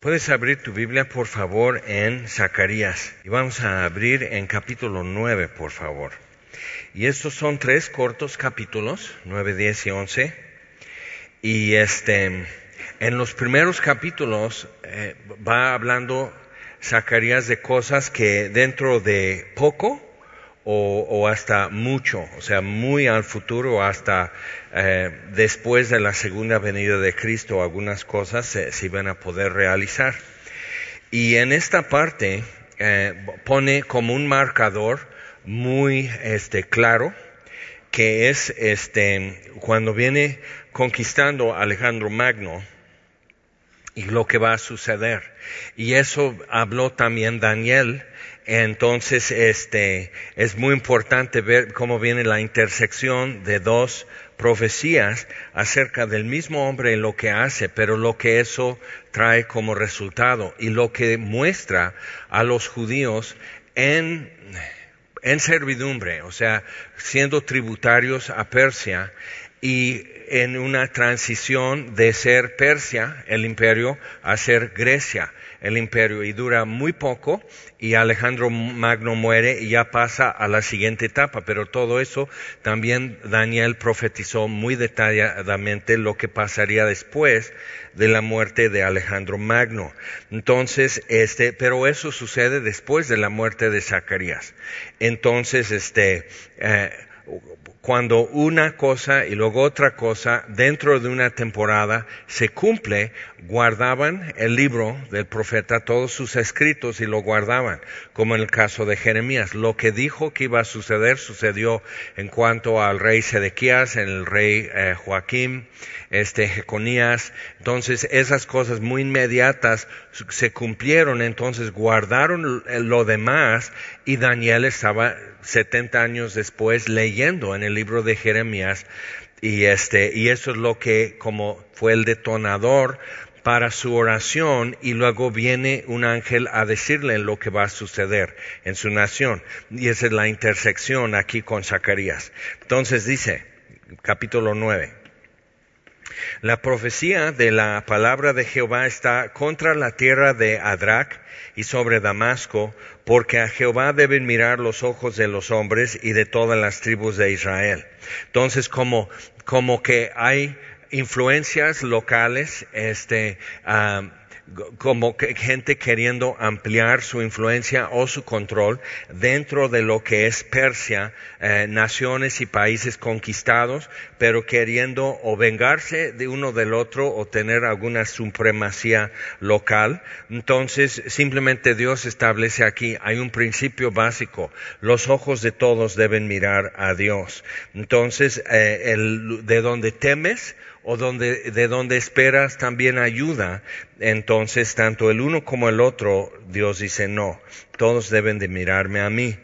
Puedes abrir tu Biblia, por favor, en Zacarías. Y vamos a abrir en capítulo 9, por favor. Y estos son tres cortos capítulos, 9, 10 y 11. Y este, en los primeros capítulos eh, va hablando Zacarías de cosas que dentro de poco o, hasta mucho, o sea, muy al futuro, hasta eh, después de la segunda venida de Cristo, algunas cosas se, se iban a poder realizar. Y en esta parte eh, pone como un marcador muy este, claro, que es este, cuando viene conquistando Alejandro Magno, y lo que va a suceder. Y eso habló también Daniel entonces, este, es muy importante ver cómo viene la intersección de dos profecías acerca del mismo hombre y lo que hace, pero lo que eso trae como resultado y lo que muestra a los judíos en, en servidumbre, o sea, siendo tributarios a Persia y en una transición de ser Persia, el imperio, a ser Grecia el imperio y dura muy poco y Alejandro Magno muere y ya pasa a la siguiente etapa. Pero todo eso también Daniel profetizó muy detalladamente lo que pasaría después de la muerte de Alejandro Magno. Entonces, este, pero eso sucede después de la muerte de Zacarías. Entonces, este, eh, cuando una cosa y luego otra cosa dentro de una temporada se cumple, guardaban el libro del profeta, todos sus escritos y lo guardaban, como en el caso de Jeremías. Lo que dijo que iba a suceder sucedió en cuanto al rey Sedequías, el rey eh, Joaquín, este Jeconías. Entonces esas cosas muy inmediatas se cumplieron, entonces guardaron lo demás y Daniel estaba 70 años después leyendo en el libro de Jeremías y este y eso es lo que como fue el detonador para su oración y luego viene un ángel a decirle lo que va a suceder en su nación y esa es la intersección aquí con Zacarías. Entonces dice capítulo 9 la profecía de la palabra de Jehová está contra la tierra de Adrac y sobre Damasco, porque a Jehová deben mirar los ojos de los hombres y de todas las tribus de Israel. Entonces, como, como que hay influencias locales, este, ah, como gente queriendo ampliar su influencia o su control dentro de lo que es Persia, eh, naciones y países conquistados, pero queriendo o vengarse de uno del otro o tener alguna supremacía local. Entonces, simplemente Dios establece aquí, hay un principio básico, los ojos de todos deben mirar a Dios. Entonces, eh, el, de donde temes, o donde, de donde esperas también ayuda, entonces tanto el uno como el otro, Dios dice no, todos deben de mirarme a mí.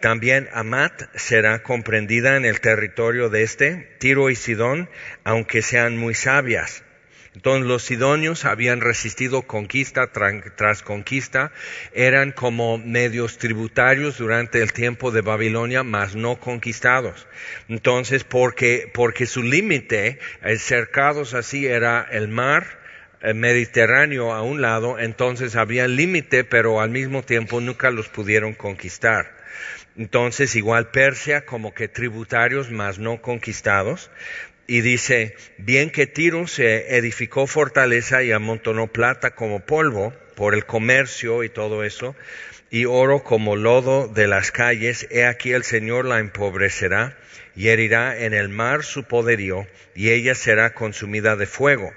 También Amat será comprendida en el territorio de este, Tiro y Sidón, aunque sean muy sabias. Entonces los sidonios habían resistido conquista tras conquista, eran como medios tributarios durante el tiempo de Babilonia, mas no conquistados. Entonces, porque, porque su límite, eh, cercados así, era el mar, el Mediterráneo a un lado, entonces había límite, pero al mismo tiempo nunca los pudieron conquistar. Entonces, igual Persia como que tributarios, mas no conquistados y dice, bien que Tiro se edificó fortaleza y amontonó plata como polvo por el comercio y todo eso, y oro como lodo de las calles, he aquí el Señor la empobrecerá y herirá en el mar su poderío, y ella será consumida de fuego.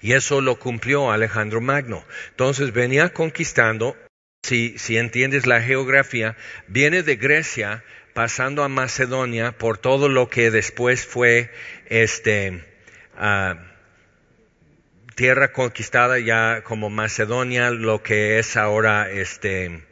Y eso lo cumplió Alejandro Magno. Entonces venía conquistando, si, si entiendes la geografía, viene de Grecia, pasando a Macedonia por todo lo que después fue este ah, tierra conquistada ya como Macedonia, lo que es ahora este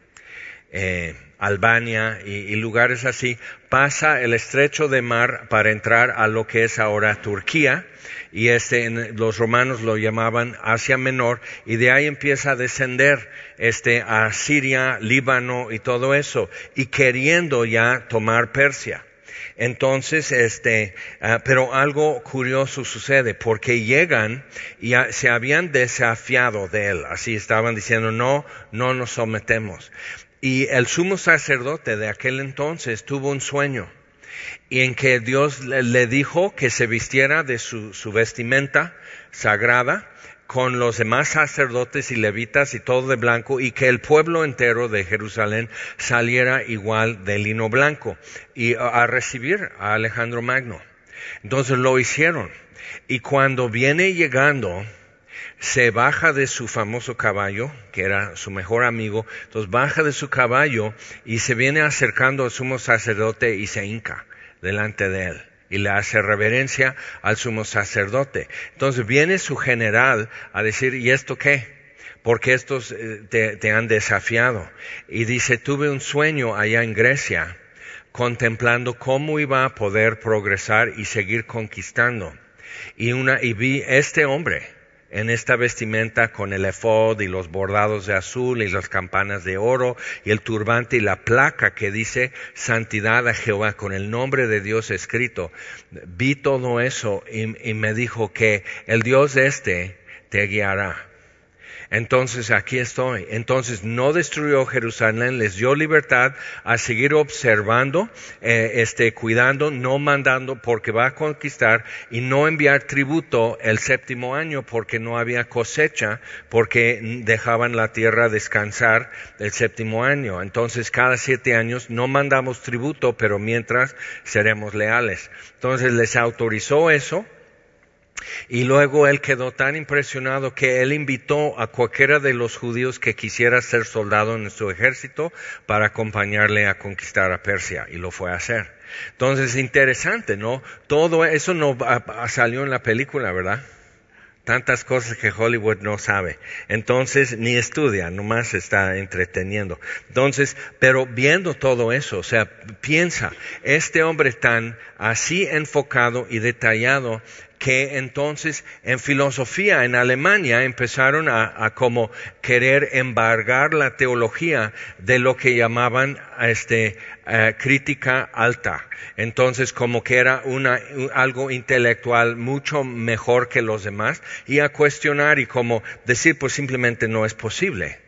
eh, Albania y, lugares así, pasa el estrecho de mar para entrar a lo que es ahora Turquía y este, los romanos lo llamaban Asia Menor y de ahí empieza a descender este, a Siria, Líbano y todo eso y queriendo ya tomar Persia. Entonces, este, ah, pero algo curioso sucede porque llegan y se habían desafiado de él. Así estaban diciendo, no, no nos sometemos. Y el sumo sacerdote de aquel entonces tuvo un sueño y en que Dios le, dijo que se vistiera de su, su vestimenta sagrada con los demás sacerdotes y levitas y todo de blanco y que el pueblo entero de Jerusalén saliera igual de lino blanco y a recibir a Alejandro Magno. Entonces lo hicieron y cuando viene llegando se baja de su famoso caballo, que era su mejor amigo, entonces baja de su caballo y se viene acercando al sumo sacerdote y se hinca delante de él y le hace reverencia al sumo sacerdote. Entonces viene su general a decir, ¿y esto qué? Porque estos eh, te, han desafiado. Y dice, tuve un sueño allá en Grecia, contemplando cómo iba a poder progresar y seguir conquistando. Y, una, y vi este hombre, en esta vestimenta con el efod y los bordados de azul y las campanas de oro y el turbante y la placa que dice santidad a Jehová con el nombre de Dios escrito. Vi todo eso y, y me dijo que el Dios este te guiará entonces aquí estoy. Entonces no destruyó Jerusalén, les dio libertad a seguir observando, eh, este, cuidando, no mandando porque va a conquistar y no enviar tributo el séptimo año porque no había cosecha, porque dejaban la tierra descansar el séptimo año. Entonces cada siete años no mandamos tributo, pero mientras seremos leales. Entonces les autorizó eso y luego él quedó tan impresionado que él invitó a cualquiera de los judíos que quisiera ser soldado en su ejército para acompañarle a conquistar a Persia y lo fue a hacer. Entonces, interesante, ¿no? Todo eso no salió en la película, ¿verdad? Tantas cosas que Hollywood no sabe. Entonces, ni estudia, nomás está entreteniendo. Entonces, pero viendo todo eso, o sea, piensa, este hombre tan así enfocado y detallado que entonces en filosofía en Alemania empezaron a, como querer embargar la teología de lo que llamaban este, eh, crítica alta. Entonces como que era una, algo intelectual mucho mejor que los demás y a cuestionar y como decir pues simplemente no es posible.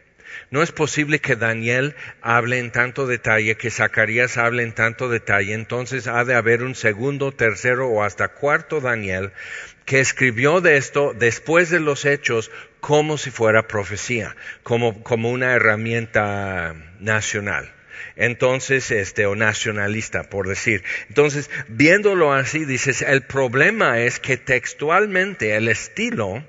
No es posible que Daniel hable en tanto detalle, que Zacarías hable en tanto detalle, entonces ha de haber un segundo, tercero o hasta cuarto Daniel que escribió de esto después de los hechos como si fuera profecía, como, como una herramienta nacional entonces, este, o nacionalista, por decir. Entonces, viéndolo así, dices, el problema es que textualmente el estilo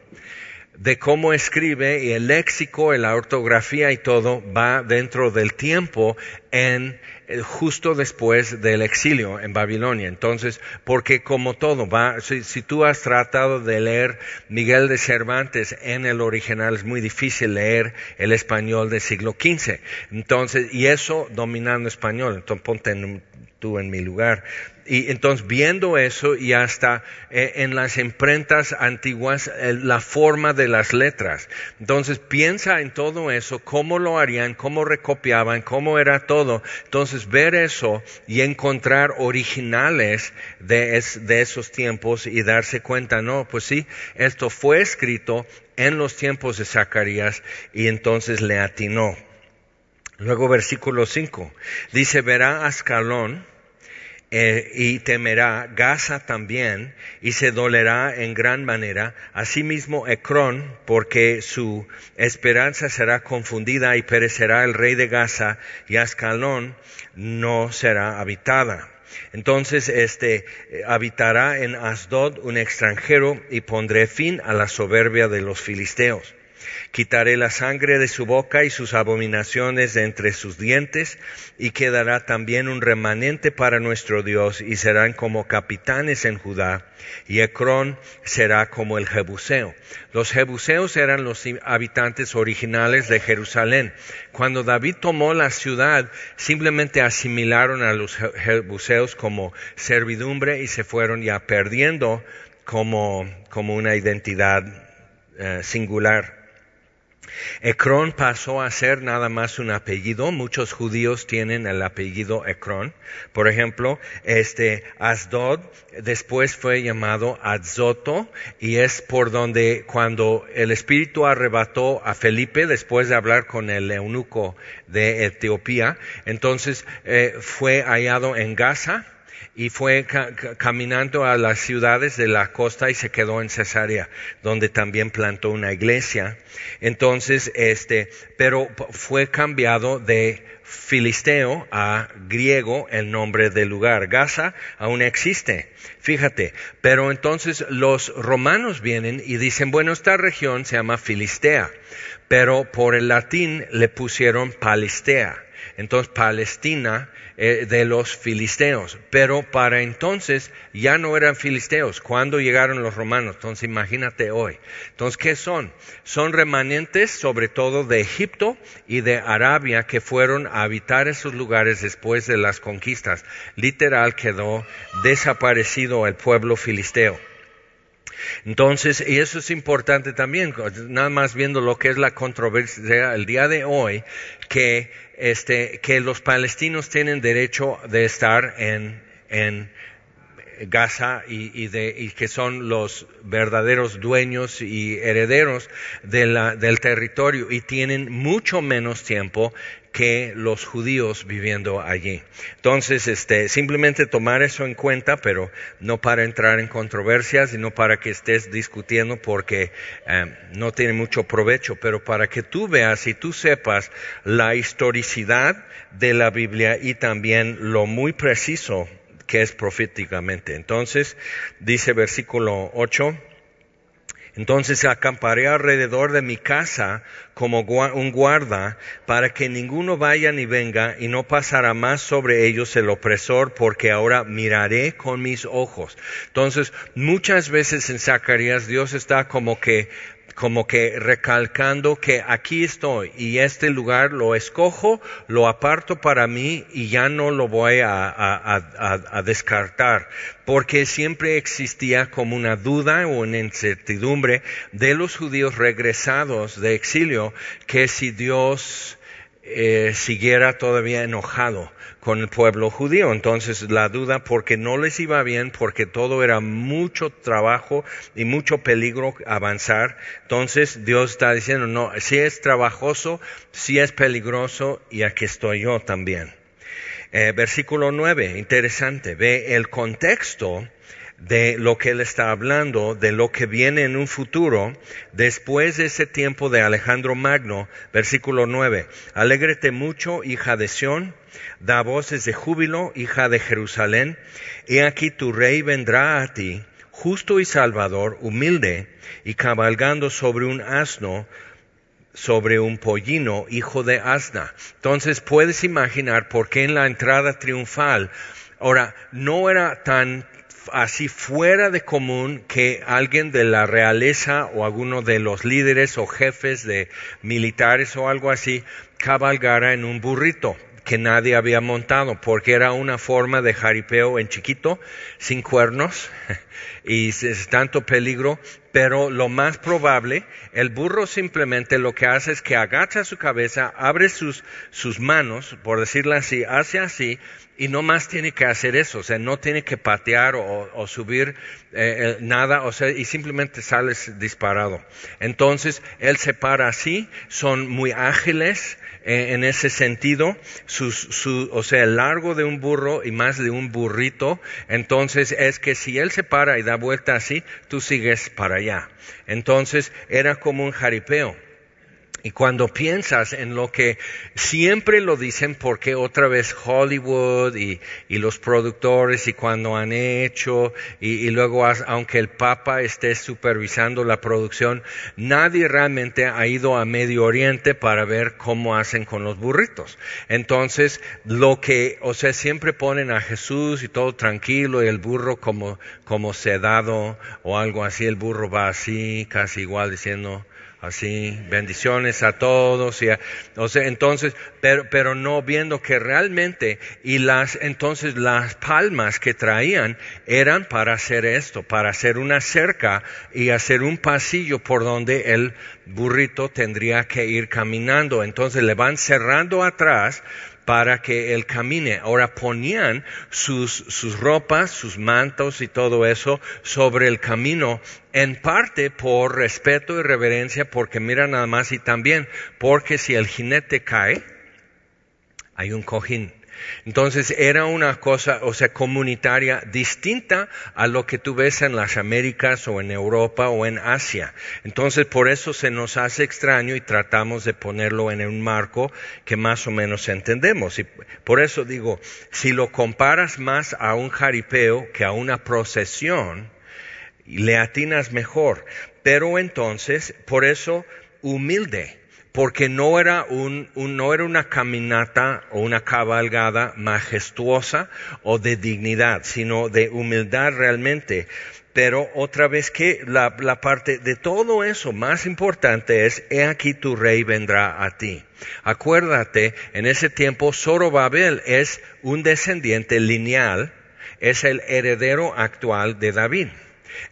de cómo escribe y el léxico, la ortografía y todo va dentro del tiempo en eh, justo después del exilio en Babilonia. Entonces, porque como todo va, si, si, tú has tratado de leer Miguel de Cervantes en el original es muy difícil leer el español del siglo XV. Entonces, y eso dominando español. Entonces, ponte en, tú en mi lugar. Y entonces viendo eso y hasta eh, en las imprentas antiguas eh, la forma de las letras. Entonces piensa en todo eso, cómo lo harían, cómo recopiaban, cómo era todo. Entonces ver eso y encontrar originales de, de esos tiempos y darse cuenta, no, pues sí, esto fue escrito en los tiempos de Zacarías y entonces le atinó. Luego versículo 5 dice, verá Ascalón eh, y temerá Gaza también y se dolerá en gran manera, asimismo Ecrón, porque su esperanza será confundida y perecerá el rey de Gaza y Ascalón no será habitada. Entonces, este, eh, habitará en Asdod un extranjero y pondré fin a la soberbia de los filisteos. Quitaré la sangre de su boca y sus abominaciones de entre sus dientes, y quedará también un remanente para nuestro Dios, y serán como capitanes en Judá, y Ecrón será como el Jebuseo. Los Jebuseos eran los habitantes originales de Jerusalén. Cuando David tomó la ciudad, simplemente asimilaron a los Jebuseos como servidumbre y se fueron ya perdiendo como, como una identidad eh, singular. Ecrón pasó a ser nada más un apellido. Muchos judíos tienen el apellido Ecrón. Por ejemplo, este Asdod después fue llamado Adzoto y es por donde cuando el Espíritu arrebató a Felipe después de hablar con el eunuco de Etiopía, entonces eh, fue hallado en Gaza y fue caminando a las ciudades de la costa y se quedó en Cesarea, donde también plantó una iglesia. Entonces, este, pero fue cambiado de filisteo a griego el nombre del lugar. Gaza aún existe, fíjate. Pero entonces los romanos vienen y dicen, bueno, esta región se llama Filistea, pero por el latín le pusieron Palistea. Entonces Palestina eh, de los filisteos. Pero para entonces ya no eran filisteos. Cuando llegaron los romanos? Entonces imagínate hoy. Entonces, ¿qué son? Son remanentes sobre todo de Egipto y de Arabia que fueron a habitar esos lugares después de las conquistas. Literal quedó desaparecido el pueblo filisteo. Entonces, y eso es importante también, nada más viendo lo que es la controversia el día de hoy, que, este, los palestinos tienen derecho de estar en, Gaza y, que son los verdaderos dueños y herederos del territorio y tienen mucho menos tiempo que los judíos viviendo allí. Entonces, este, simplemente tomar eso en cuenta, pero no para entrar en controversias y no para que estés discutiendo porque eh, no tiene mucho provecho, pero para que tú veas y tú sepas la historicidad de la Biblia y también lo muy preciso que es proféticamente. Entonces, dice versículo 8, entonces acamparé alrededor de mi casa como un guarda para que ninguno vaya ni venga y no pasará más sobre ellos el opresor porque ahora miraré con mis ojos. Entonces muchas veces en Zacarías Dios está como que como que recalcando que aquí estoy y este lugar lo escojo, lo aparto para mí y ya no lo voy a, descartar, porque siempre existía como una duda o una incertidumbre de los judíos regresados de exilio que si Dios eh, siguiera todavía enojado con el pueblo judío. Entonces la duda porque no les iba bien, porque todo era mucho trabajo y mucho peligro avanzar. Entonces Dios está diciendo, no, si es trabajoso, si es peligroso y aquí estoy yo también. Eh, versículo 9, interesante, ve el contexto de lo que él está hablando, de lo que viene en un futuro, después de ese tiempo de Alejandro Magno, versículo 9. Alégrete mucho, hija de Sión, da voces de júbilo, hija de Jerusalén, y aquí tu rey vendrá a ti, justo y salvador, humilde, y cabalgando sobre un asno, sobre un pollino, hijo de asna. Entonces puedes imaginar por qué en la entrada triunfal, ahora, no era tan así fuera de común que alguien de la realeza o alguno de los líderes o jefes de militares o algo así cabalgara en un burrito que nadie había montado, porque era una forma de jaripeo en chiquito, sin cuernos, y es tanto peligro, pero lo más probable, el burro simplemente lo que hace es que agacha su cabeza, abre sus, sus manos, por decirlo así, hace así, y no más tiene que hacer eso, o sea, no tiene que patear o, subir eh, eh, nada, o sea, y simplemente sales disparado. Entonces, él se para así, son muy ágiles, en ese sentido, su, o sea, el largo de un burro y más de un burrito, entonces es que si él se para y da vuelta así, tú sigues para allá. Entonces era como un jaripeo. Y cuando piensas en lo que siempre lo dicen porque otra vez Hollywood y, los productores y cuando han hecho y, luego aunque el Papa esté supervisando la producción, nadie realmente ha ido a Medio Oriente para ver cómo hacen con los burritos. Entonces, lo que, o sea, siempre ponen a Jesús y todo tranquilo y el burro como, como sedado o algo así, el burro va así, casi igual diciendo, así, bendiciones a todos, y o sea, entonces, pero, pero no viendo que realmente, y las, entonces las palmas que traían eran para hacer esto, para hacer una cerca y hacer un pasillo por donde el burrito tendría que ir caminando. Entonces le van cerrando atrás para que él camine. Ahora ponían sus, sus ropas, sus mantos y todo eso sobre el camino, en parte por respeto y reverencia, porque mira nada más y también porque si el jinete cae, hay un cojín entonces era una cosa, o sea, comunitaria distinta a lo que tú ves en las Américas o en Europa o en Asia. Entonces por eso se nos hace extraño y tratamos de ponerlo en un marco que más o menos entendemos. Y por eso digo, si lo comparas más a un jaripeo que a una procesión, le atinas mejor. Pero entonces, por eso, humilde porque no era, un, no era una caminata o una cabalgada majestuosa o de dignidad, sino de humildad realmente. Pero otra vez que la, la, parte de todo eso más importante es, he aquí tu rey vendrá a ti. Acuérdate, en ese tiempo Zorobabel es un descendiente lineal, es el heredero actual de David.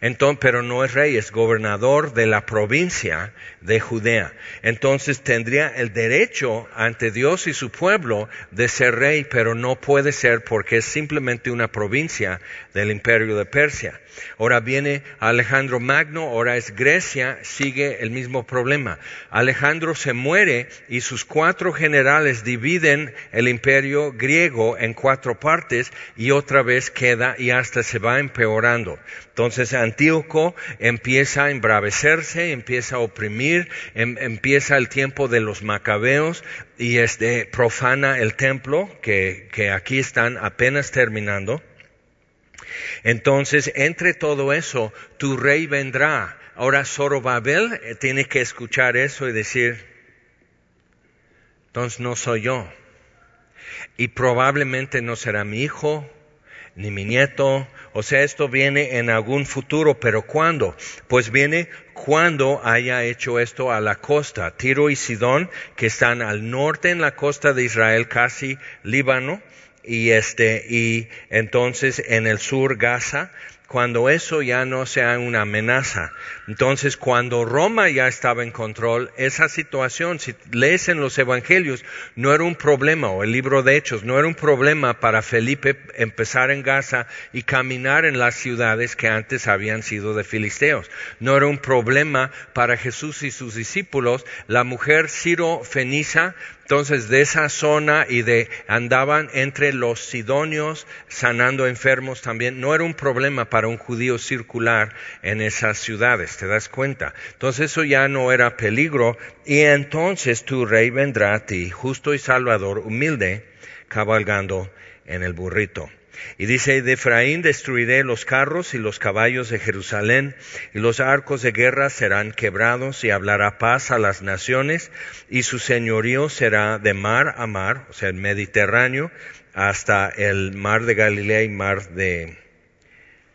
Entonces, pero no es rey, es gobernador de la provincia de Judea. Entonces tendría el derecho ante Dios y su pueblo de ser rey, pero no puede ser porque es simplemente una provincia del imperio de Persia. Ahora viene Alejandro Magno, ahora es Grecia, sigue el mismo problema. Alejandro se muere y sus cuatro generales dividen el imperio griego en cuatro partes y otra vez queda y hasta se va empeorando. Entonces Antíoco empieza a embravecerse, empieza a oprimir, em, empieza el tiempo de los macabeos y este, profana el templo que, que aquí están apenas terminando. Entonces, entre todo eso, tu rey vendrá. Ahora Zorobabel eh, tiene que escuchar eso y decir, entonces no soy yo. Y probablemente no será mi hijo, ni mi nieto. O sea, esto viene en algún futuro, pero ¿cuándo? Pues viene cuando haya hecho esto a la costa. Tiro y Sidón, que están al norte en la costa de Israel, casi Líbano, y este y entonces en el sur Gaza cuando eso ya no sea una amenaza. Entonces, cuando Roma ya estaba en control, esa situación, si lees en los evangelios, no era un problema, o el libro de Hechos, no era un problema para Felipe empezar en Gaza y caminar en las ciudades que antes habían sido de filisteos. No era un problema para Jesús y sus discípulos. La mujer Ciro Feniza entonces de esa zona y de andaban entre los sidonios sanando enfermos también. No era un problema para un judío circular en esas ciudades, ¿te das cuenta? Entonces eso ya no era peligro y entonces tu rey vendrá a ti, justo y salvador, humilde, cabalgando en el burrito. Y dice, de Efraín destruiré los carros y los caballos de Jerusalén, y los arcos de guerra serán quebrados, y hablará paz a las naciones, y su señorío será de mar a mar, o sea, el Mediterráneo, hasta el mar de Galilea y mar de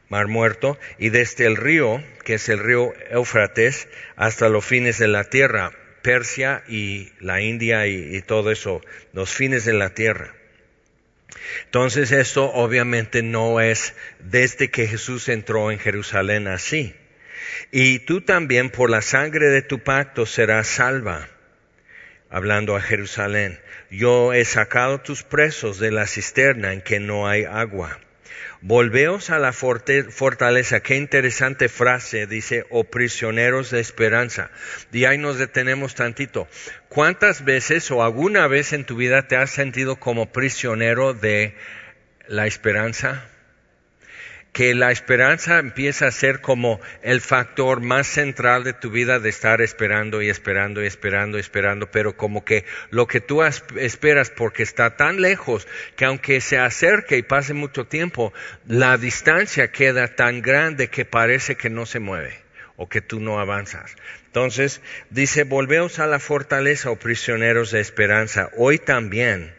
Mar Muerto, y desde el río, que es el río Éufrates, hasta los fines de la tierra, Persia y la India y todo eso, los fines de la tierra. Entonces esto obviamente no es desde que Jesús entró en Jerusalén así. Y tú también por la sangre de tu pacto serás salva. Hablando a Jerusalén, yo he sacado tus presos de la cisterna en que no hay agua. Volveos a la fortaleza. Qué interesante frase, dice, o prisioneros de esperanza. Y ahí nos detenemos tantito. ¿Cuántas veces o alguna vez en tu vida te has sentido como prisionero de la esperanza? Que la esperanza empieza a ser como el factor más central de tu vida de estar esperando y esperando y esperando y esperando, pero como que lo que tú esperas porque está tan lejos que aunque se acerque y pase mucho tiempo, la distancia queda tan grande que parece que no se mueve o que tú no avanzas. Entonces dice, volveos a la fortaleza, o oh prisioneros de esperanza. Hoy también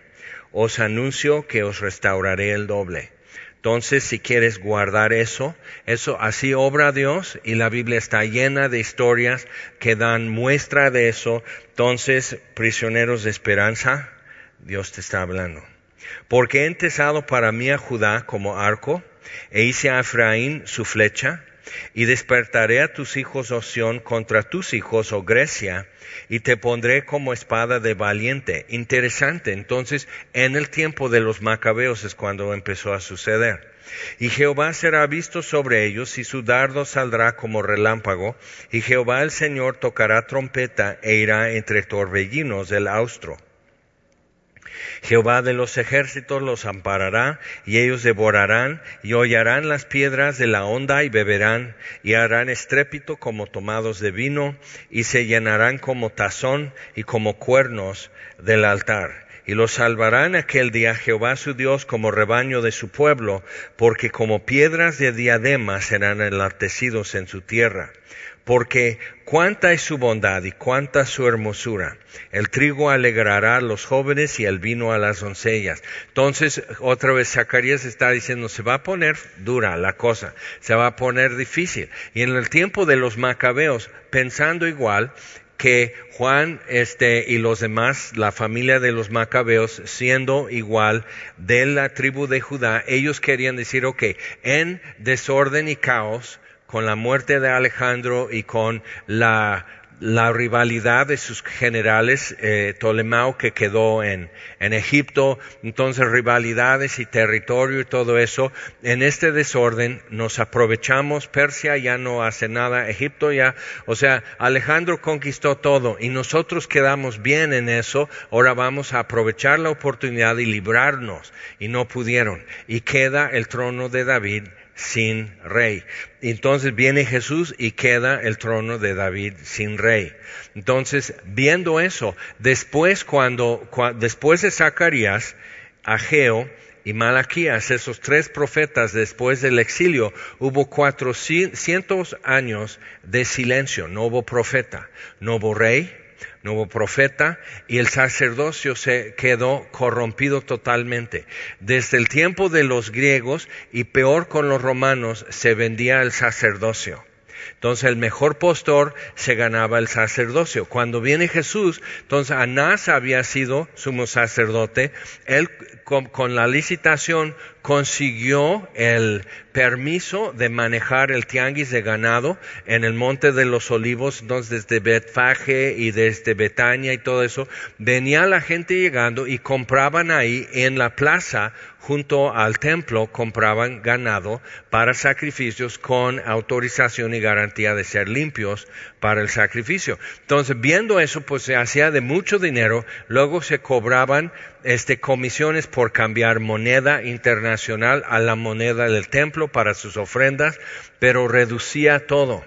os anuncio que os restauraré el doble entonces, si quieres guardar eso, eso así obra Dios y la Biblia está llena de historias que dan muestra de eso. Entonces, prisioneros de esperanza, Dios te está hablando. Porque he entesado para mí a Judá como arco, e hice a Efraín su flecha, Y despertaré a tus hijos Oción contra tus hijos, oh Grecia, y te pondré como espada de valiente. Interesante, entonces en el tiempo de los macabeos es cuando empezó a suceder. Y Jehová será visto sobre ellos, y su dardo saldrá como relámpago, y Jehová el Señor tocará trompeta e irá entre torbellinos del austro. Jehová de los ejércitos los amparará, y ellos devorarán, y hollarán las piedras de la onda, y beberán, y harán estrépito como tomados de vino, y se llenarán como tazón y como cuernos del altar y los salvarán aquel día Jehová su Dios como rebaño de su pueblo, porque como piedras de diadema serán enaltecidos en su tierra. Porque cuánta es su bondad y cuánta su hermosura. El trigo alegrará a los jóvenes y el vino a las doncellas. Entonces, otra vez Zacarías está diciendo, se va a poner dura la cosa, se va a poner difícil. Y en el tiempo de los macabeos, pensando igual, que Juan este, y los demás, la familia de los macabeos, siendo igual de la tribu de Judá, ellos querían decir, ok, en desorden y caos, con la muerte de Alejandro y con la rivalidad de sus generales, eh, Ptolemao que quedó en, en Egipto, entonces rivalidades y territorio y todo eso, en este desorden nos aprovechamos, Persia ya no hace nada, Egipto ya, o sea, Alejandro conquistó todo y nosotros quedamos bien en eso, ahora vamos a aprovechar la oportunidad y librarnos. Y no pudieron. Y queda el trono de David sin rey. Entonces viene Jesús y queda el trono de David sin rey. Entonces, viendo eso, después cuando, después de Zacarías, Ageo y Malaquías, esos tres profetas después del exilio, hubo cuatrocientos años de silencio, no hubo profeta, no hubo rey, no hubo profeta y el sacerdocio se quedó corrompido totalmente. Desde el tiempo de los griegos y peor con los romanos se vendía el sacerdocio. Entonces el mejor postor se ganaba el sacerdocio. Cuando viene Jesús, entonces Anás había sido sumo sacerdote, él con, la licitación consiguió el permiso de manejar el tianguis de ganado en el monte de los olivos, entonces desde Betfaje y desde Betania y todo eso, venía la gente llegando y compraban ahí en la plaza junto al templo compraban ganado para sacrificios con autorización y garantía de ser limpios para el sacrificio. Entonces, viendo eso, pues se hacía de mucho dinero, luego se cobraban este, comisiones por cambiar moneda internacional a la moneda del templo para sus ofrendas, pero reducía todo.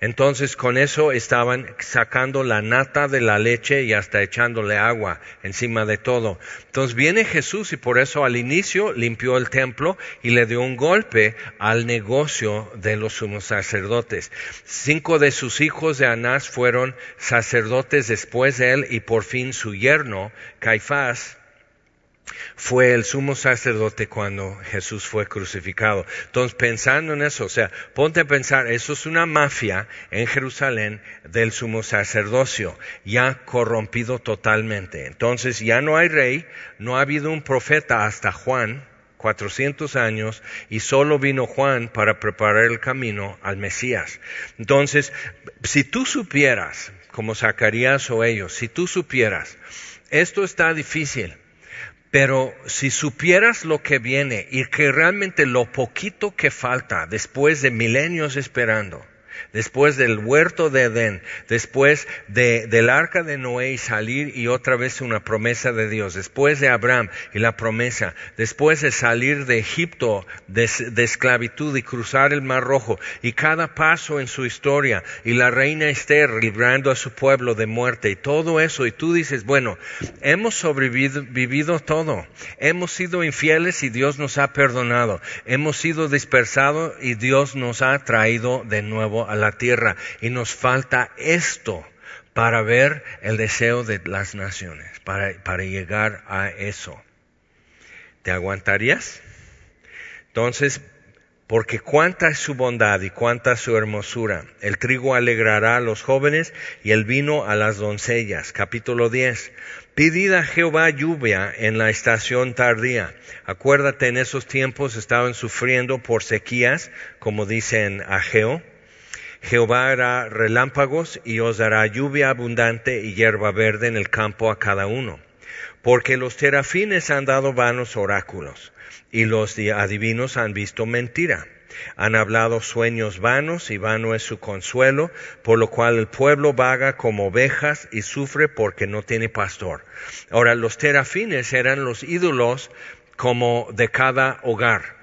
Entonces con eso estaban sacando la nata de la leche y hasta echándole agua encima de todo. Entonces viene Jesús y por eso al inicio limpió el templo y le dio un golpe al negocio de los sumos sacerdotes. Cinco de sus hijos de Anás fueron sacerdotes después de él y por fin su yerno, Caifás, fue el sumo sacerdote cuando Jesús fue crucificado. Entonces, pensando en eso, o sea, ponte a pensar, eso es una mafia en Jerusalén del sumo sacerdocio, ya corrompido totalmente. Entonces, ya no hay rey, no ha habido un profeta hasta Juan, 400 años, y solo vino Juan para preparar el camino al Mesías. Entonces, si tú supieras, como Zacarías o ellos, si tú supieras, esto está difícil, pero si supieras lo que viene y que realmente lo poquito que falta después de milenios esperando, después del huerto de Edén, después de, del arca de Noé y salir y otra vez una promesa de Dios, después de Abraham y la promesa, después de salir de Egipto de, esclavitud y cruzar el Mar Rojo y cada paso en su historia y la reina Esther librando a su pueblo de muerte y todo eso y tú dices, bueno, hemos sobrevivido todo, hemos sido infieles y Dios nos ha perdonado, hemos sido dispersados y Dios nos ha traído de nuevo a la tierra y nos falta esto para ver el deseo de las naciones, para, para llegar a eso. ¿Te aguantarías? Entonces, porque cuánta es su bondad y cuánta su hermosura. El trigo alegrará a los jóvenes y el vino a las doncellas. Capítulo 10. Pidid a Jehová lluvia en la estación tardía. Acuérdate, en esos tiempos estaban sufriendo por sequías, como dice en Ageo. Jehová hará relámpagos y os dará lluvia abundante y hierba verde en el campo a cada uno. Porque los terafines han dado vanos oráculos y los adivinos han visto mentira. Han hablado sueños vanos y vano es su consuelo, por lo cual el pueblo vaga como ovejas y sufre porque no tiene pastor. Ahora, los terafines eran los ídolos como de cada hogar.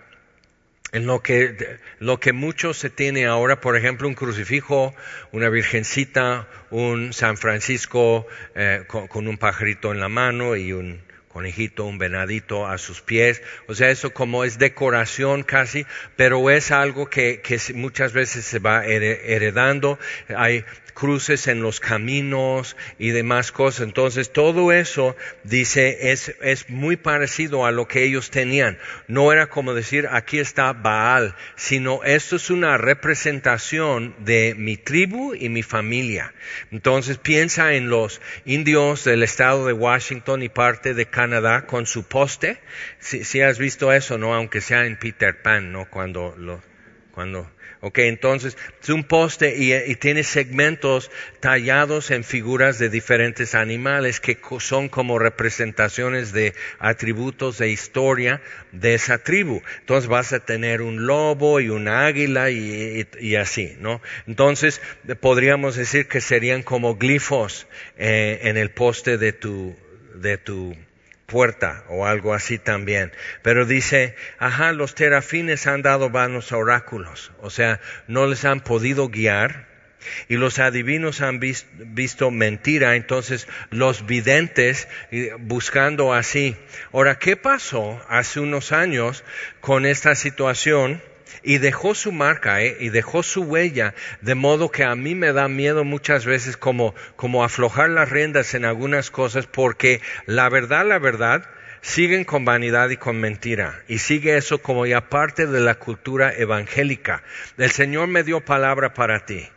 En lo que, lo que mucho se tiene ahora, por ejemplo, un crucifijo, una virgencita, un San Francisco eh, con un pajarito en la mano y un, conejito, un venadito a sus pies. O sea, eso como es decoración casi, pero es algo que, que muchas veces se va heredando. Hay cruces en los caminos y demás cosas. Entonces, todo eso, dice, es, es muy parecido a lo que ellos tenían. No era como decir, aquí está Baal, sino esto es una representación de mi tribu y mi familia. Entonces, piensa en los indios del estado de Washington y parte de Canadá con su poste. Si, si has visto eso, ¿no? Aunque sea en Peter Pan, ¿no? Cuando lo, cuando Ok, entonces es un poste y, tiene segmentos tallados en figuras de diferentes animales que son como representaciones de atributos de historia de esa tribu. Entonces vas a tener un lobo y un águila y, así, ¿no? Entonces podríamos decir que serían como glifos eh, en el poste de tu, de tu puerta o algo así también. Pero dice, ajá, los terafines han dado vanos oráculos, o sea, no les han podido guiar. Y los adivinos han visto mentira, entonces los videntes buscando así. Ahora, ¿qué pasó hace unos años con esta situación? Y dejó su marca ¿eh? y dejó su huella, de modo que a mí me da miedo muchas veces como, como aflojar las riendas en algunas cosas, porque la verdad, la verdad, siguen con vanidad y con mentira. Y sigue eso como ya parte de la cultura evangélica. El Señor me dio palabra para ti.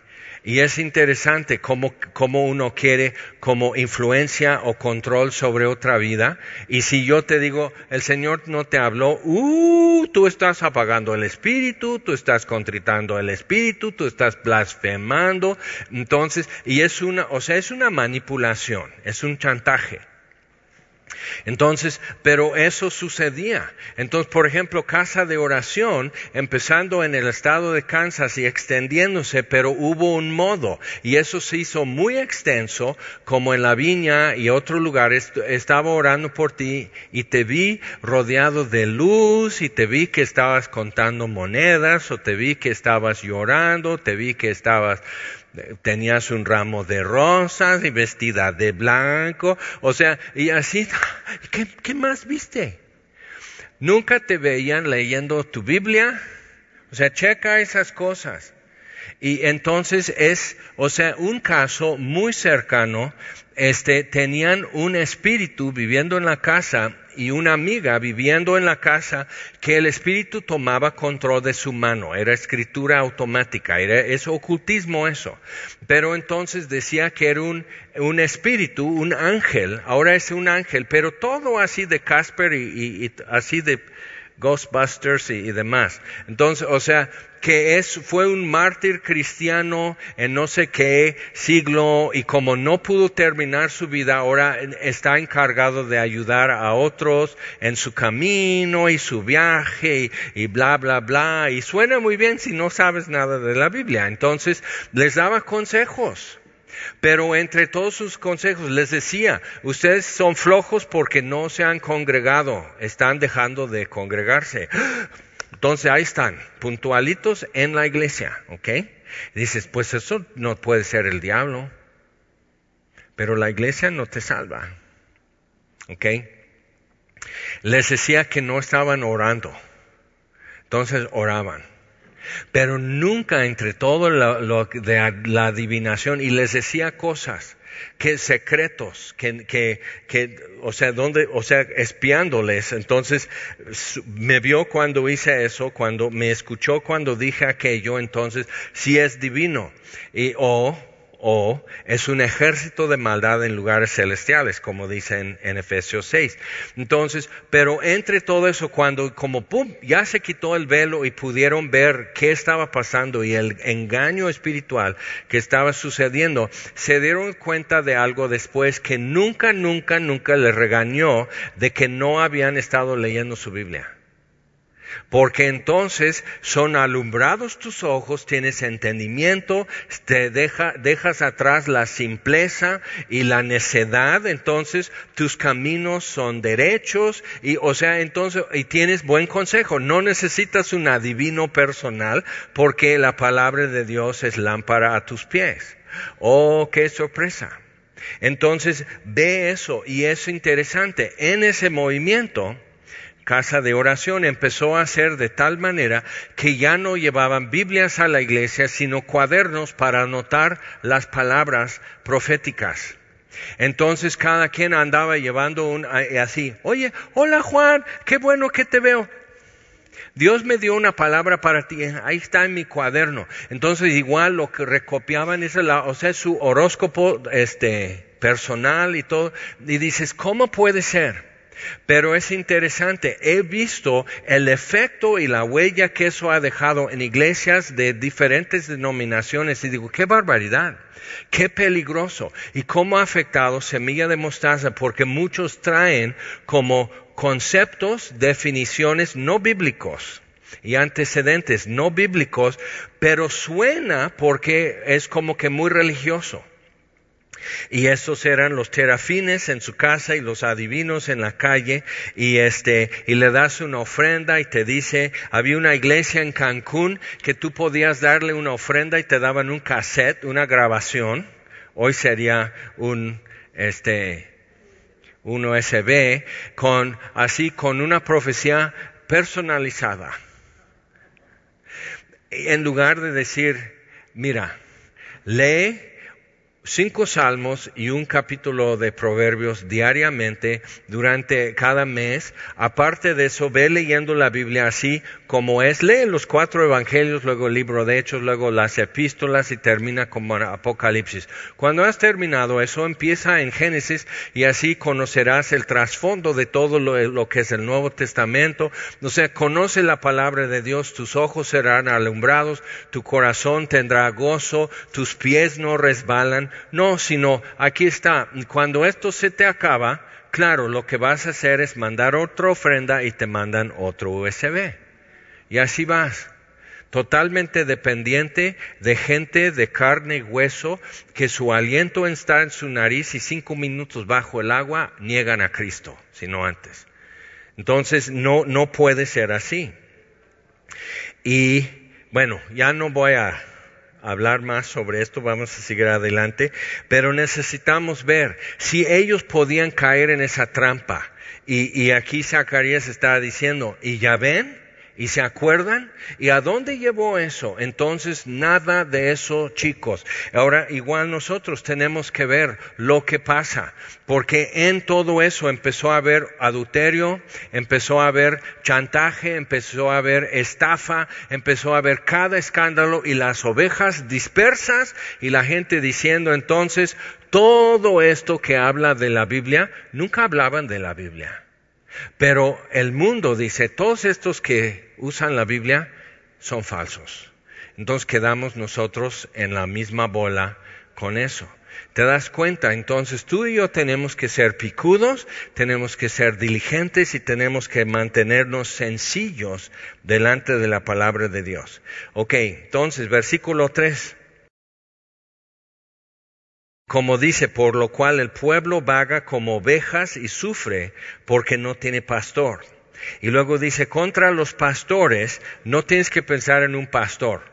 Y es interesante cómo, cómo, uno quiere como influencia o control sobre otra vida. Y si yo te digo, el Señor no te habló, uh, tú estás apagando el espíritu, tú estás contritando el espíritu, tú estás blasfemando. Entonces, y es una, o sea, es una manipulación, es un chantaje. Entonces, pero eso sucedía. Entonces, por ejemplo, casa de oración, empezando en el estado de Kansas y extendiéndose, pero hubo un modo, y eso se hizo muy extenso, como en la viña y otros lugares, estaba orando por ti y te vi rodeado de luz y te vi que estabas contando monedas o te vi que estabas llorando, te vi que estabas tenías un ramo de rosas y vestida de blanco, o sea, y así, ¿qué, qué más viste? Nunca te veían leyendo tu Biblia, o sea, checa esas cosas. Y entonces es, o sea, un caso muy cercano, este, tenían un espíritu viviendo en la casa y una amiga viviendo en la casa que el espíritu tomaba control de su mano. Era escritura automática, era, es ocultismo eso. Pero entonces decía que era un, un espíritu, un ángel, ahora es un ángel, pero todo así de Casper y, y así de Ghostbusters y, demás. Entonces, o sea, que es, fue un mártir cristiano en no sé qué siglo y como no pudo terminar su vida, ahora está encargado de ayudar a otros en su camino y su viaje y, y bla, bla, bla. Y suena muy bien si no sabes nada de la Biblia. Entonces, les daba consejos. Pero entre todos sus consejos les decía, ustedes son flojos porque no se han congregado, están dejando de congregarse. Entonces ahí están, puntualitos en la iglesia, ¿ok? dices, pues eso no puede ser el diablo, pero la iglesia no te salva, ¿ok? Les decía que no estaban orando, entonces oraban pero nunca entre todo lo, de la adivinación y les decía cosas que secretos, que, que, que, o sea, donde, o sea, espiándoles. Entonces, me vio cuando hice eso, cuando me escuchó cuando dije aquello, entonces, si es divino. Y, o, o es un ejército de maldad en lugares celestiales, como dice en, Efesios 6. Entonces, pero entre todo eso, cuando como pum, ya se quitó el velo y pudieron ver qué estaba pasando y el engaño espiritual que estaba sucediendo, se dieron cuenta de algo después que nunca, nunca, nunca les regañó de que no habían estado leyendo su Biblia porque entonces son alumbrados tus ojos, tienes entendimiento, te dejas atrás la simpleza y la necedad, entonces tus caminos son derechos y o sea, entonces y tienes buen consejo, no necesitas un adivino personal porque la palabra de Dios es lámpara a tus pies. Oh, qué sorpresa. Entonces, ve eso y es interesante. En ese movimiento, casa de oración empezó a ser de tal manera que ya no llevaban Biblias a la iglesia, sino cuadernos para anotar las palabras proféticas. Entonces cada quien andaba llevando un así, oye, hola Juan, qué bueno que te veo. Dios me dio una palabra para ti, ahí está en mi cuaderno. Entonces igual lo que recopiaban es la, o sea, su horóscopo este personal y todo. Y dices, ¿cómo puede ser? Pero es interesante, he visto el efecto y la huella que eso ha dejado en iglesias de diferentes denominaciones y digo, qué barbaridad, qué peligroso y cómo ha afectado semilla de mostaza porque muchos traen como conceptos, definiciones no bíblicos y antecedentes no bíblicos, pero suena porque es como que muy religioso. Y estos eran los terafines en su casa y los adivinos en la calle. Y este, y le das una ofrenda y te dice, había una iglesia en Cancún que tú podías darle una ofrenda y te daban un cassette, una grabación. Hoy sería un, este, un USB con, así con una profecía personalizada. En lugar de decir, mira, lee cinco salmos y un capítulo de proverbios diariamente durante cada mes. Aparte de eso, ve leyendo la Biblia así como es. Lee los cuatro evangelios, luego el libro de Hechos, luego las epístolas y termina como Apocalipsis. Cuando has terminado eso, empieza en Génesis y así conocerás el trasfondo de todo lo, lo que es el Nuevo Testamento. O sea, conoce la palabra de Dios, tus ojos serán alumbrados, tu corazón tendrá gozo, tus pies no resbalan no, sino aquí está, cuando esto se te acaba, claro, lo que vas a hacer es mandar otra ofrenda y te mandan otro USB. Y así vas totalmente dependiente de gente de carne y hueso que su aliento está en su nariz y cinco minutos bajo el agua niegan a Cristo, sino antes. Entonces no, no puede ser así. Y bueno, ya no voy a hablar más sobre esto, vamos a seguir adelante, pero necesitamos ver si ellos podían caer en esa trampa. Y, aquí Zacarías está diciendo, ¿y ya ven? ¿Y se acuerdan? ¿Y a dónde llevó eso? Entonces, nada de eso, chicos. Ahora, igual nosotros tenemos que ver lo que pasa, porque en todo eso empezó a haber adulterio, empezó a haber chantaje, empezó a haber estafa, empezó a haber cada escándalo y las ovejas dispersas y la gente diciendo entonces, todo esto que habla de la Biblia, nunca hablaban de la Biblia. Pero el mundo dice, todos estos que usan la Biblia son falsos. Entonces quedamos nosotros en la misma bola con eso. ¿Te das cuenta? Entonces tú y yo tenemos que ser picudos, tenemos que ser diligentes y tenemos que mantenernos sencillos delante de la palabra de Dios. Ok, entonces versículo 3 como dice, por lo cual el pueblo vaga como ovejas y sufre porque no tiene pastor. Y luego dice, contra los pastores no tienes que pensar en un pastor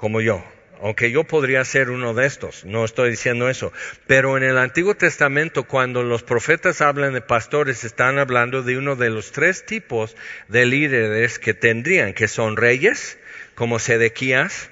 como yo, aunque yo podría ser uno de estos, no estoy diciendo eso, pero en el Antiguo Testamento cuando los profetas hablan de pastores están hablando de uno de los tres tipos de líderes que tendrían, que son reyes, como Sedequías,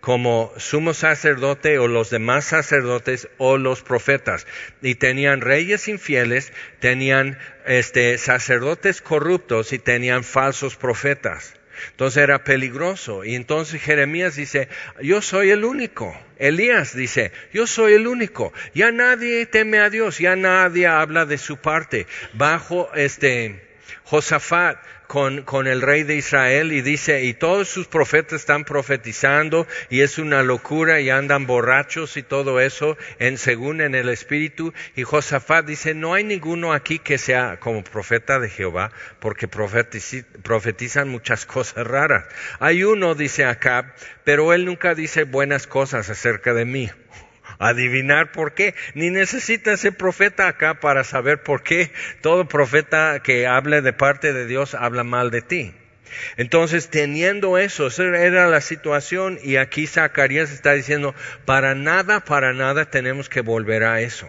como sumo sacerdote o los demás sacerdotes o los profetas. Y tenían reyes infieles, tenían este, sacerdotes corruptos y tenían falsos profetas. Entonces era peligroso. Y entonces Jeremías dice, yo soy el único. Elías dice, yo soy el único. Ya nadie teme a Dios, ya nadie habla de su parte. Bajo este Josafat con, con, el rey de Israel y dice, y todos sus profetas están profetizando y es una locura y andan borrachos y todo eso en según en el espíritu. Y Josafat dice, no hay ninguno aquí que sea como profeta de Jehová porque profetizan muchas cosas raras. Hay uno, dice Acab, pero él nunca dice buenas cosas acerca de mí adivinar por qué. Ni necesita ser profeta acá para saber por qué todo profeta que hable de parte de Dios habla mal de ti. Entonces, teniendo eso, esa era la situación y aquí Zacarías está diciendo, para nada, para nada tenemos que volver a eso.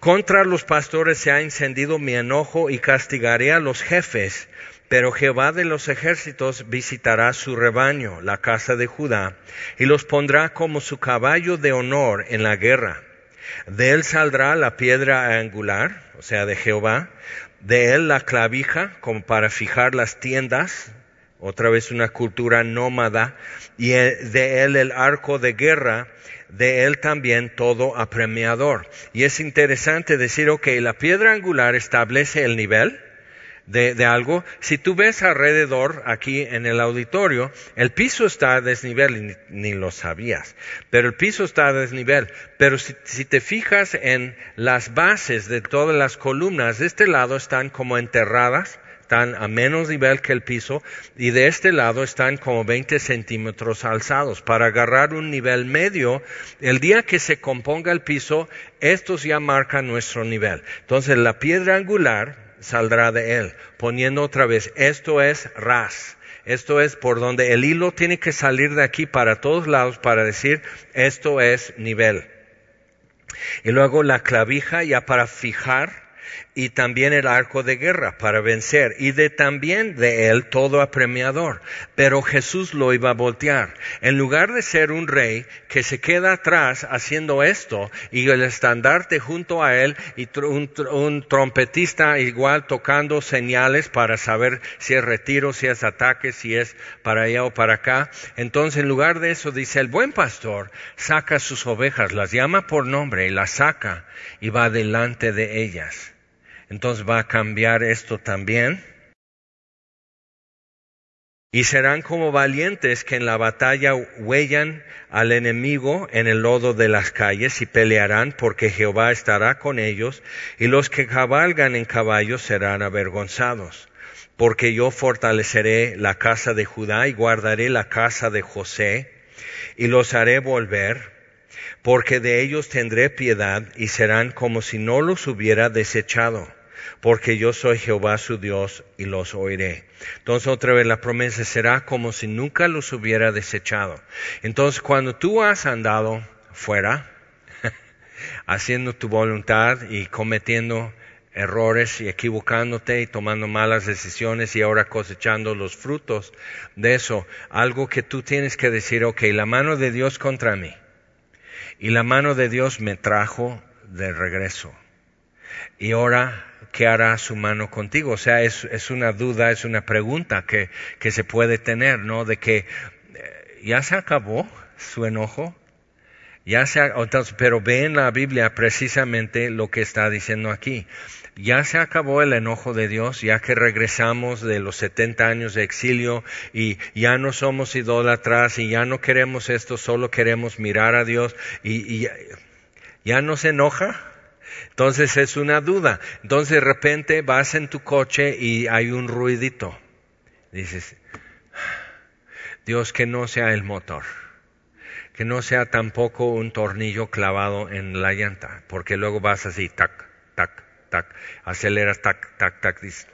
Contra los pastores se ha encendido mi enojo y castigaré a los jefes pero Jehová de los ejércitos visitará su rebaño, la casa de Judá, y los pondrá como su caballo de honor en la guerra. De él saldrá la piedra angular, o sea, de Jehová, de él la clavija, como para fijar las tiendas, otra vez una cultura nómada, y de él el arco de guerra, de él también todo apremiador. Y es interesante decir, ok, la piedra angular establece el nivel, de, algo, si tú ves alrededor aquí en el auditorio, el piso está a desnivel y ni, lo sabías, pero el piso está a desnivel. Pero si, si, te fijas en las bases de todas las columnas, de este lado están como enterradas, están a menos nivel que el piso y de este lado están como 20 centímetros alzados. Para agarrar un nivel medio, el día que se componga el piso, estos ya marcan nuestro nivel. Entonces la piedra angular saldrá de él, poniendo otra vez, esto es ras, esto es por donde el hilo tiene que salir de aquí para todos lados para decir, esto es nivel. Y luego la clavija ya para fijar y también el arco de guerra para vencer, y de también de él todo apremiador. Pero Jesús lo iba a voltear. En lugar de ser un rey que se queda atrás haciendo esto, y el estandarte junto a él, y un, un trompetista igual tocando señales para saber si es retiro, si es ataque, si es para allá o para acá. Entonces, en lugar de eso, dice, el buen pastor saca sus ovejas, las llama por nombre y las saca y va delante de ellas. Entonces va a cambiar esto también. Y serán como valientes que en la batalla huellan al enemigo en el lodo de las calles y pelearán porque Jehová estará con ellos y los que cabalgan en caballos serán avergonzados. Porque yo fortaleceré la casa de Judá y guardaré la casa de José y los haré volver porque de ellos tendré piedad y serán como si no los hubiera desechado porque yo soy Jehová su Dios y los oiré. Entonces otra vez la promesa será como si nunca los hubiera desechado. Entonces cuando tú has andado fuera, haciendo tu voluntad y cometiendo errores y equivocándote y tomando malas decisiones y ahora cosechando los frutos de eso, algo que tú tienes que decir, ok, la mano de Dios contra mí y la mano de Dios me trajo de regreso. Y ahora ¿qué hará su mano contigo? O sea, es, es una duda, es una pregunta que, que, se puede tener, ¿no? De que eh, ya se acabó su enojo, ya se, entonces, pero ve en la Biblia precisamente lo que está diciendo aquí. Ya se acabó el enojo de Dios, ya que regresamos de los 70 años de exilio y ya no somos idólatras y ya no queremos esto, solo queremos mirar a Dios y, y ya no se enoja. Entonces es una duda. Entonces de repente vas en tu coche y hay un ruidito. Dices, Dios que no sea el motor, que no sea tampoco un tornillo clavado en la llanta, porque luego vas así, tac, tac, tac, aceleras, tac, tac, tac, dices,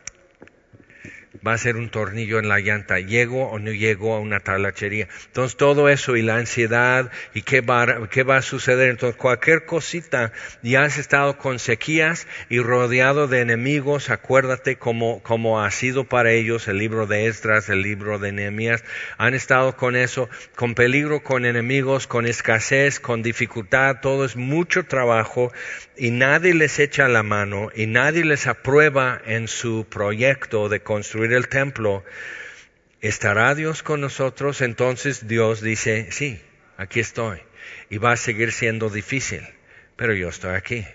va a ser un tornillo en la llanta, llego o no llego a una talachería. Entonces todo eso y la ansiedad y qué va, va a suceder. Entonces cualquier cosita, ya has estado con sequías y rodeado de enemigos, acuérdate como, como ha sido para ellos el libro de Esdras, el libro de Nehemías, han estado con eso, con peligro, con enemigos, con escasez, con dificultad, todo es mucho trabajo y nadie les echa la mano y nadie les aprueba en su proyecto de construir el templo, ¿estará Dios con nosotros? Entonces Dios dice, sí, aquí estoy. Y va a seguir siendo difícil, pero yo estoy aquí.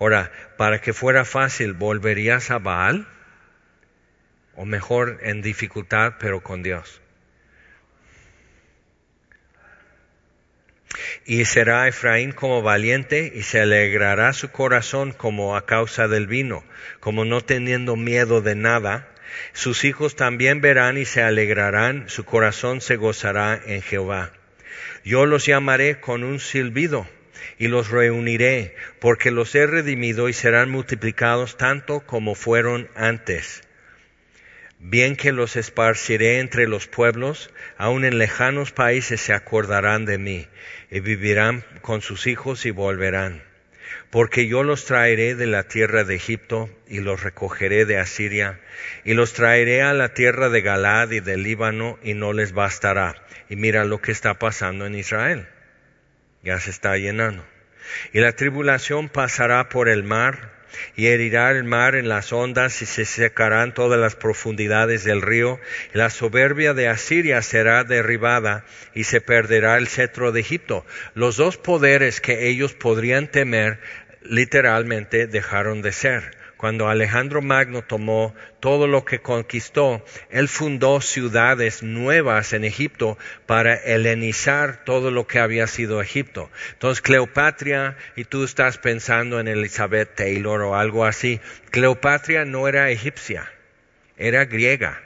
Ahora, para que fuera fácil, ¿volverías a Baal? O mejor en dificultad, pero con Dios. Y será Efraín como valiente y se alegrará su corazón como a causa del vino, como no teniendo miedo de nada. Sus hijos también verán y se alegrarán, su corazón se gozará en Jehová. Yo los llamaré con un silbido y los reuniré, porque los he redimido y serán multiplicados tanto como fueron antes. Bien que los esparciré entre los pueblos, aun en lejanos países se acordarán de mí, y vivirán con sus hijos y volverán. Porque yo los traeré de la tierra de Egipto y los recogeré de Asiria, y los traeré a la tierra de Galad y del Líbano, y no les bastará. Y mira lo que está pasando en Israel. Ya se está llenando. Y la tribulación pasará por el mar, y herirá el mar en las ondas y se secarán todas las profundidades del río. Y la soberbia de Asiria será derribada y se perderá el cetro de Egipto. Los dos poderes que ellos podrían temer literalmente dejaron de ser cuando Alejandro Magno tomó todo lo que conquistó, él fundó ciudades nuevas en Egipto para helenizar todo lo que había sido Egipto. Entonces Cleopatra, y tú estás pensando en Elizabeth Taylor o algo así, Cleopatra no era egipcia, era griega.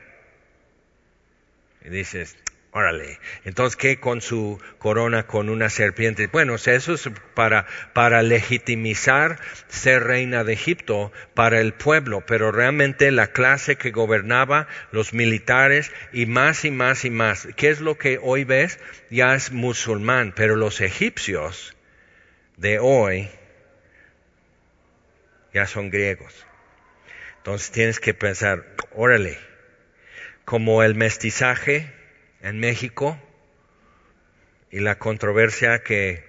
Y dices, Órale. Entonces, ¿qué con su corona con una serpiente? Bueno, eso es para, para legitimizar ser reina de Egipto para el pueblo, pero realmente la clase que gobernaba, los militares y más y más y más. ¿Qué es lo que hoy ves? Ya es musulmán, pero los egipcios de hoy ya son griegos. Entonces tienes que pensar, órale, como el mestizaje, en México y la controversia que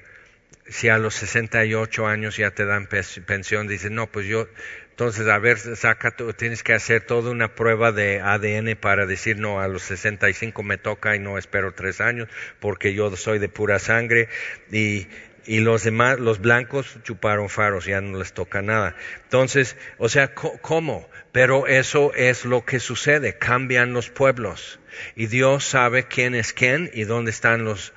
si a los 68 años ya te dan pensión, dices, no, pues yo, entonces, a ver, saca, tienes que hacer toda una prueba de ADN para decir, no, a los 65 me toca y no espero tres años porque yo soy de pura sangre y, y los demás, los blancos chuparon faros, ya no les toca nada. Entonces, o sea, ¿cómo? Pero eso es lo que sucede, cambian los pueblos y Dios sabe quién es quién y dónde están los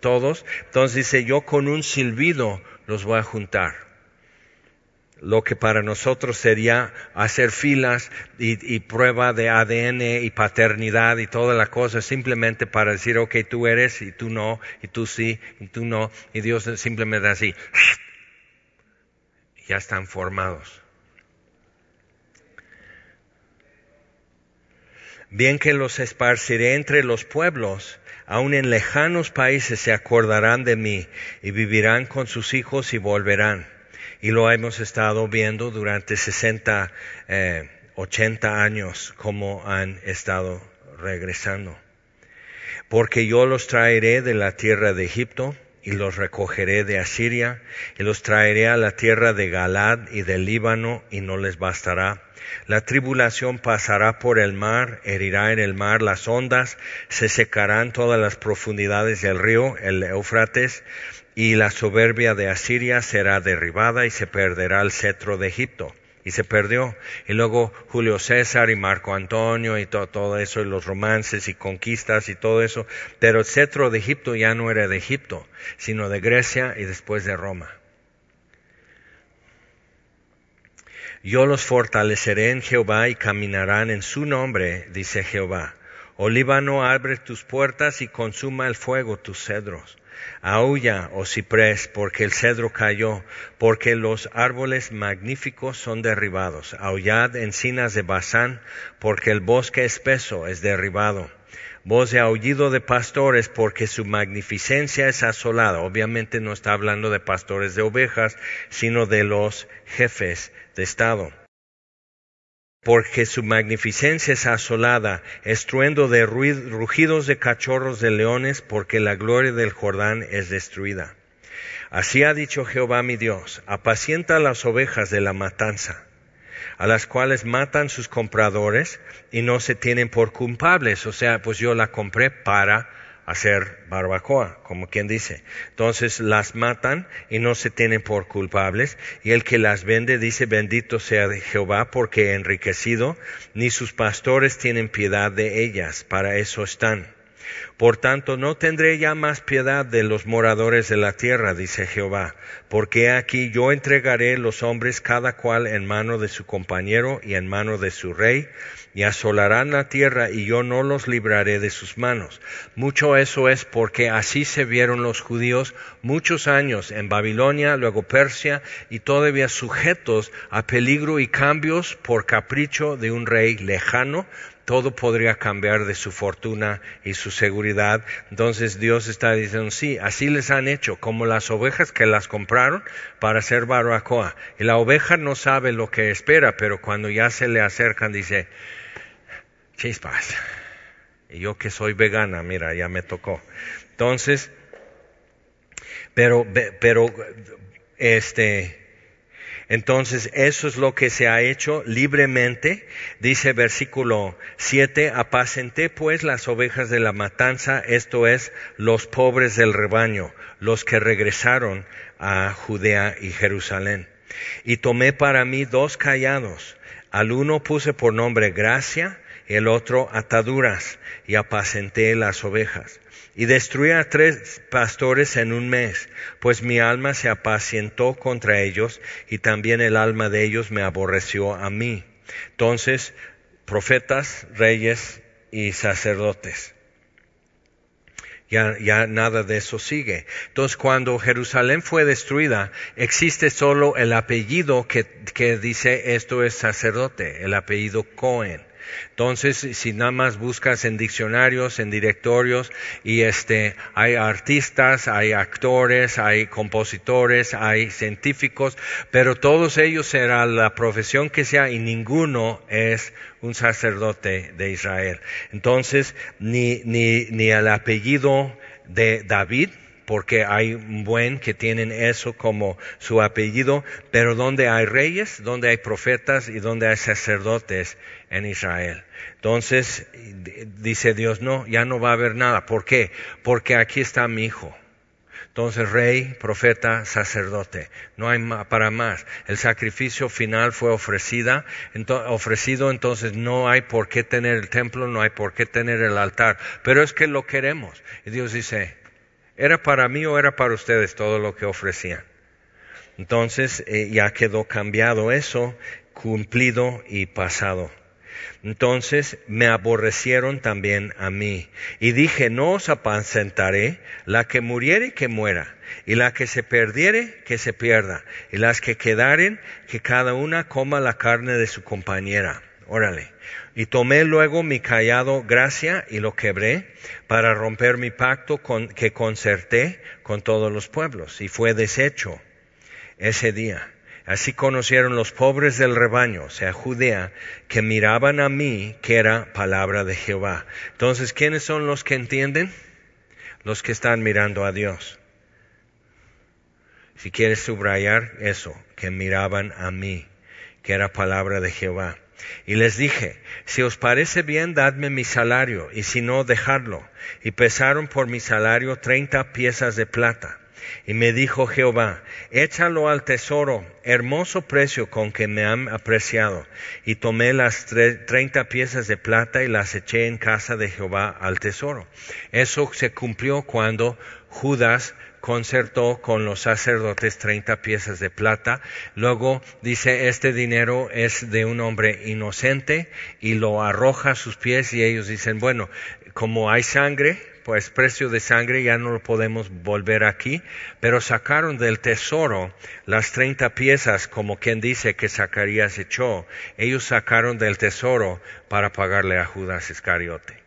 todos. Entonces dice, yo con un silbido los voy a juntar lo que para nosotros sería hacer filas y, prueba de ADN y paternidad y toda la cosa, simplemente para decir, ok, tú eres y tú no, y tú sí, y tú no, y Dios simplemente así, ya están formados. Bien que los esparciré entre los pueblos, aun en lejanos países se acordarán de mí y vivirán con sus hijos y volverán y lo hemos estado viendo durante 60, 80 eh, años como han estado regresando. Porque yo los traeré de la tierra de Egipto y los recogeré de Asiria y los traeré a la tierra de Galad y del Líbano y no les bastará. La tribulación pasará por el mar, herirá en el mar las ondas, se secarán todas las profundidades del río, el Éufrates, y la soberbia de Asiria será derribada y se perderá el cetro de Egipto. Y se perdió. Y luego Julio César y Marco Antonio y todo, eso, y los romances y conquistas y todo eso. Pero el cetro de Egipto ya no era de Egipto, sino de Grecia y después de Roma. Yo los fortaleceré en Jehová y caminarán en su nombre, dice Jehová. Olíbano abre tus puertas y consuma el fuego tus cedros Aúlla, oh ciprés, porque el cedro cayó, porque los árboles magníficos son derribados. Aullad, encinas de Basán, porque el bosque espeso es derribado. Voz de aullido de pastores, porque su magnificencia es asolada. Obviamente no está hablando de pastores de ovejas, sino de los jefes de Estado porque su magnificencia es asolada, estruendo de rugidos de cachorros de leones, porque la gloria del Jordán es destruida. Así ha dicho Jehová mi Dios, apacienta las ovejas de la matanza, a las cuales matan sus compradores y no se tienen por culpables, o sea, pues yo la compré para hacer barbacoa, como quien dice. Entonces las matan y no se tienen por culpables, y el que las vende dice, bendito sea Jehová, porque enriquecido, ni sus pastores tienen piedad de ellas, para eso están. Por tanto, no tendré ya más piedad de los moradores de la tierra, dice Jehová, porque aquí yo entregaré los hombres cada cual en mano de su compañero y en mano de su rey, y asolarán la tierra y yo no los libraré de sus manos. Mucho eso es porque así se vieron los judíos muchos años en Babilonia, luego Persia y todavía sujetos a peligro y cambios por capricho de un rey lejano, todo podría cambiar de su fortuna y su seguridad. Entonces Dios está diciendo, sí, así les han hecho, como las ovejas que las compraron para hacer barbacoa. Y la oveja no sabe lo que espera, pero cuando ya se le acercan dice, chispas. Y yo que soy vegana, mira, ya me tocó. Entonces, pero, pero, este, entonces eso es lo que se ha hecho libremente. Dice versículo 7, apacenté pues las ovejas de la matanza, esto es, los pobres del rebaño, los que regresaron a Judea y Jerusalén. Y tomé para mí dos callados. Al uno puse por nombre gracia, el otro ataduras, y apacenté las ovejas. Y destruí a tres pastores en un mes, pues mi alma se apacientó contra ellos, y también el alma de ellos me aborreció a mí. Entonces, profetas, reyes y sacerdotes. Ya, nada de eso sigue. Entonces, cuando Jerusalén fue destruida, existe solo el apellido que, que dice esto es sacerdote, el apellido Cohen. Entonces, si nada más buscas en diccionarios, en directorios, y este, hay artistas, hay actores, hay compositores, hay científicos, pero todos ellos será la profesión que sea y ninguno es un sacerdote de Israel. Entonces, ni, ni, ni el apellido de David, porque hay un buen que tienen eso como su apellido, pero donde hay reyes, donde hay profetas y donde hay sacerdotes en Israel. Entonces, dice Dios, no, ya no va a haber nada. ¿Por qué? Porque aquí está mi hijo. Entonces, rey, profeta, sacerdote. No hay para más. El sacrificio final fue ofrecida, ofrecido, entonces no hay por qué tener el templo, no hay por qué tener el altar. Pero es que lo queremos. Y Dios dice, ¿Era para mí o era para ustedes todo lo que ofrecían? Entonces eh, ya quedó cambiado eso, cumplido y pasado. Entonces me aborrecieron también a mí. Y dije, no os apacentaré, la que muriere, que muera, y la que se perdiere, que se pierda, y las que quedaren, que cada una coma la carne de su compañera. Órale. Y tomé luego mi callado gracia y lo quebré para romper mi pacto con, que concerté con todos los pueblos. Y fue deshecho ese día. Así conocieron los pobres del rebaño, o sea, Judea, que miraban a mí que era palabra de Jehová. Entonces, ¿quiénes son los que entienden? Los que están mirando a Dios. Si quieres subrayar eso, que miraban a mí, que era palabra de Jehová. Y les dije, si os parece bien, dadme mi salario, y si no, dejadlo. Y pesaron por mi salario treinta piezas de plata. Y me dijo Jehová, échalo al tesoro, hermoso precio con que me han apreciado. Y tomé las treinta piezas de plata y las eché en casa de Jehová al tesoro. Eso se cumplió cuando Judas concertó con los sacerdotes treinta piezas de plata. Luego dice, este dinero es de un hombre inocente y lo arroja a sus pies y ellos dicen, bueno, como hay sangre, pues precio de sangre, ya no lo podemos volver aquí, pero sacaron del tesoro las 30 piezas, como quien dice que Zacarías echó. Ellos sacaron del tesoro para pagarle a Judas Iscariote.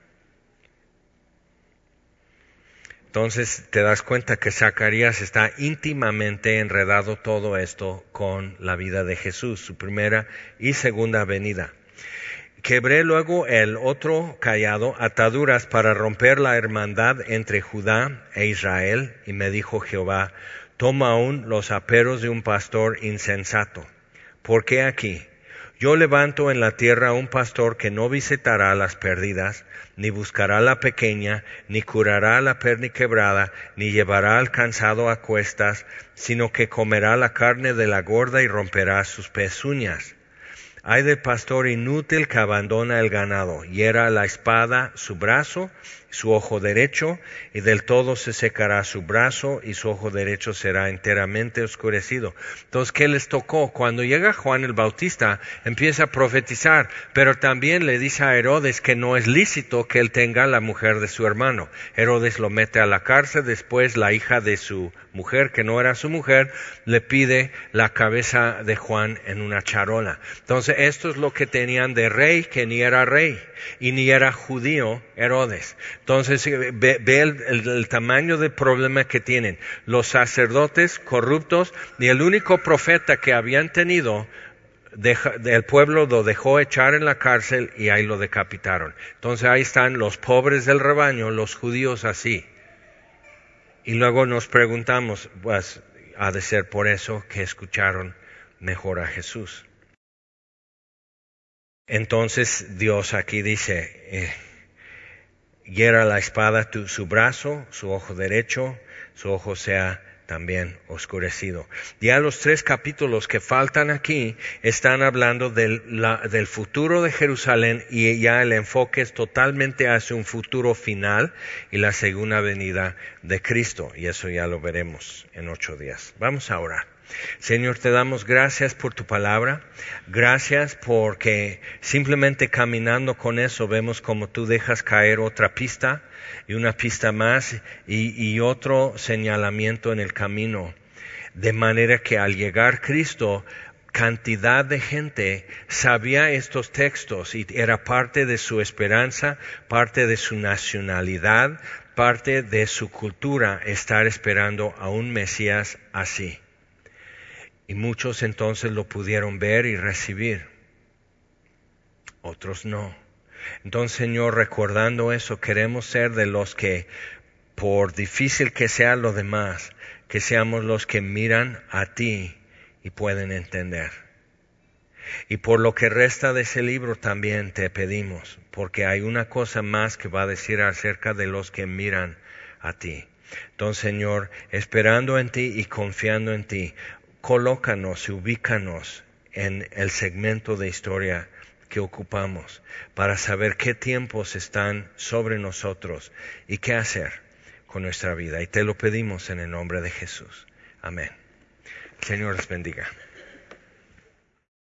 Entonces te das cuenta que Zacarías está íntimamente enredado todo esto con la vida de Jesús, su primera y segunda venida. Quebré luego el otro callado, ataduras para romper la hermandad entre Judá e Israel, y me dijo Jehová, toma aún los aperos de un pastor insensato. ¿Por qué aquí? Yo levanto en la tierra un pastor que no visitará las perdidas, ni buscará la pequeña, ni curará la perniquebrada, ni llevará al cansado a cuestas, sino que comerá la carne de la gorda y romperá sus pezuñas. Hay de pastor inútil que abandona el ganado, hiera la espada su brazo, su ojo derecho, y del todo se secará su brazo y su ojo derecho será enteramente oscurecido. Entonces, ¿qué les tocó? Cuando llega Juan el Bautista, empieza a profetizar, pero también le dice a Herodes que no es lícito que él tenga la mujer de su hermano. Herodes lo mete a la cárcel, después la hija de su mujer, que no era su mujer, le pide la cabeza de Juan en una charola. Entonces, esto es lo que tenían de rey, que ni era rey y ni era judío Herodes. Entonces ve, el, tamaño del problema que tienen. Los sacerdotes corruptos y el único profeta que habían tenido del pueblo lo dejó echar en la cárcel y ahí lo decapitaron. Entonces ahí están los pobres del rebaño, los judíos así. Y luego nos preguntamos, pues ha de ser por eso que escucharon mejor a Jesús. Entonces Dios aquí dice, eh, hiera la espada su brazo, su ojo derecho, su ojo sea también oscurecido. Ya los tres capítulos que faltan aquí están hablando del, del, futuro de Jerusalén y ya el enfoque es totalmente hacia un futuro final y la segunda venida de Cristo. Y eso ya lo veremos en ocho días. Vamos a orar. Señor, te damos gracias por tu palabra, gracias porque simplemente caminando con eso vemos como tú dejas caer otra pista y una pista más y, otro señalamiento en el camino. De manera que al llegar Cristo, cantidad de gente sabía estos textos y era parte de su esperanza, parte de su nacionalidad, parte de su cultura estar esperando a un Mesías así. Y muchos entonces lo pudieron ver y recibir. Otros no. Entonces, Señor, recordando eso, queremos ser de los que, por difícil que sea lo demás, que seamos los que miran a ti y pueden entender. Y por lo que resta de ese libro también te pedimos, porque hay una cosa más que va a decir acerca de los que miran a ti. Entonces, Señor, esperando en ti y confiando en ti, colócanos y ubícanos en el segmento de historia que ocupamos para saber qué tiempos están sobre nosotros y qué hacer con nuestra vida. Y te lo pedimos en el nombre de Jesús. Amén. Señor les bendiga.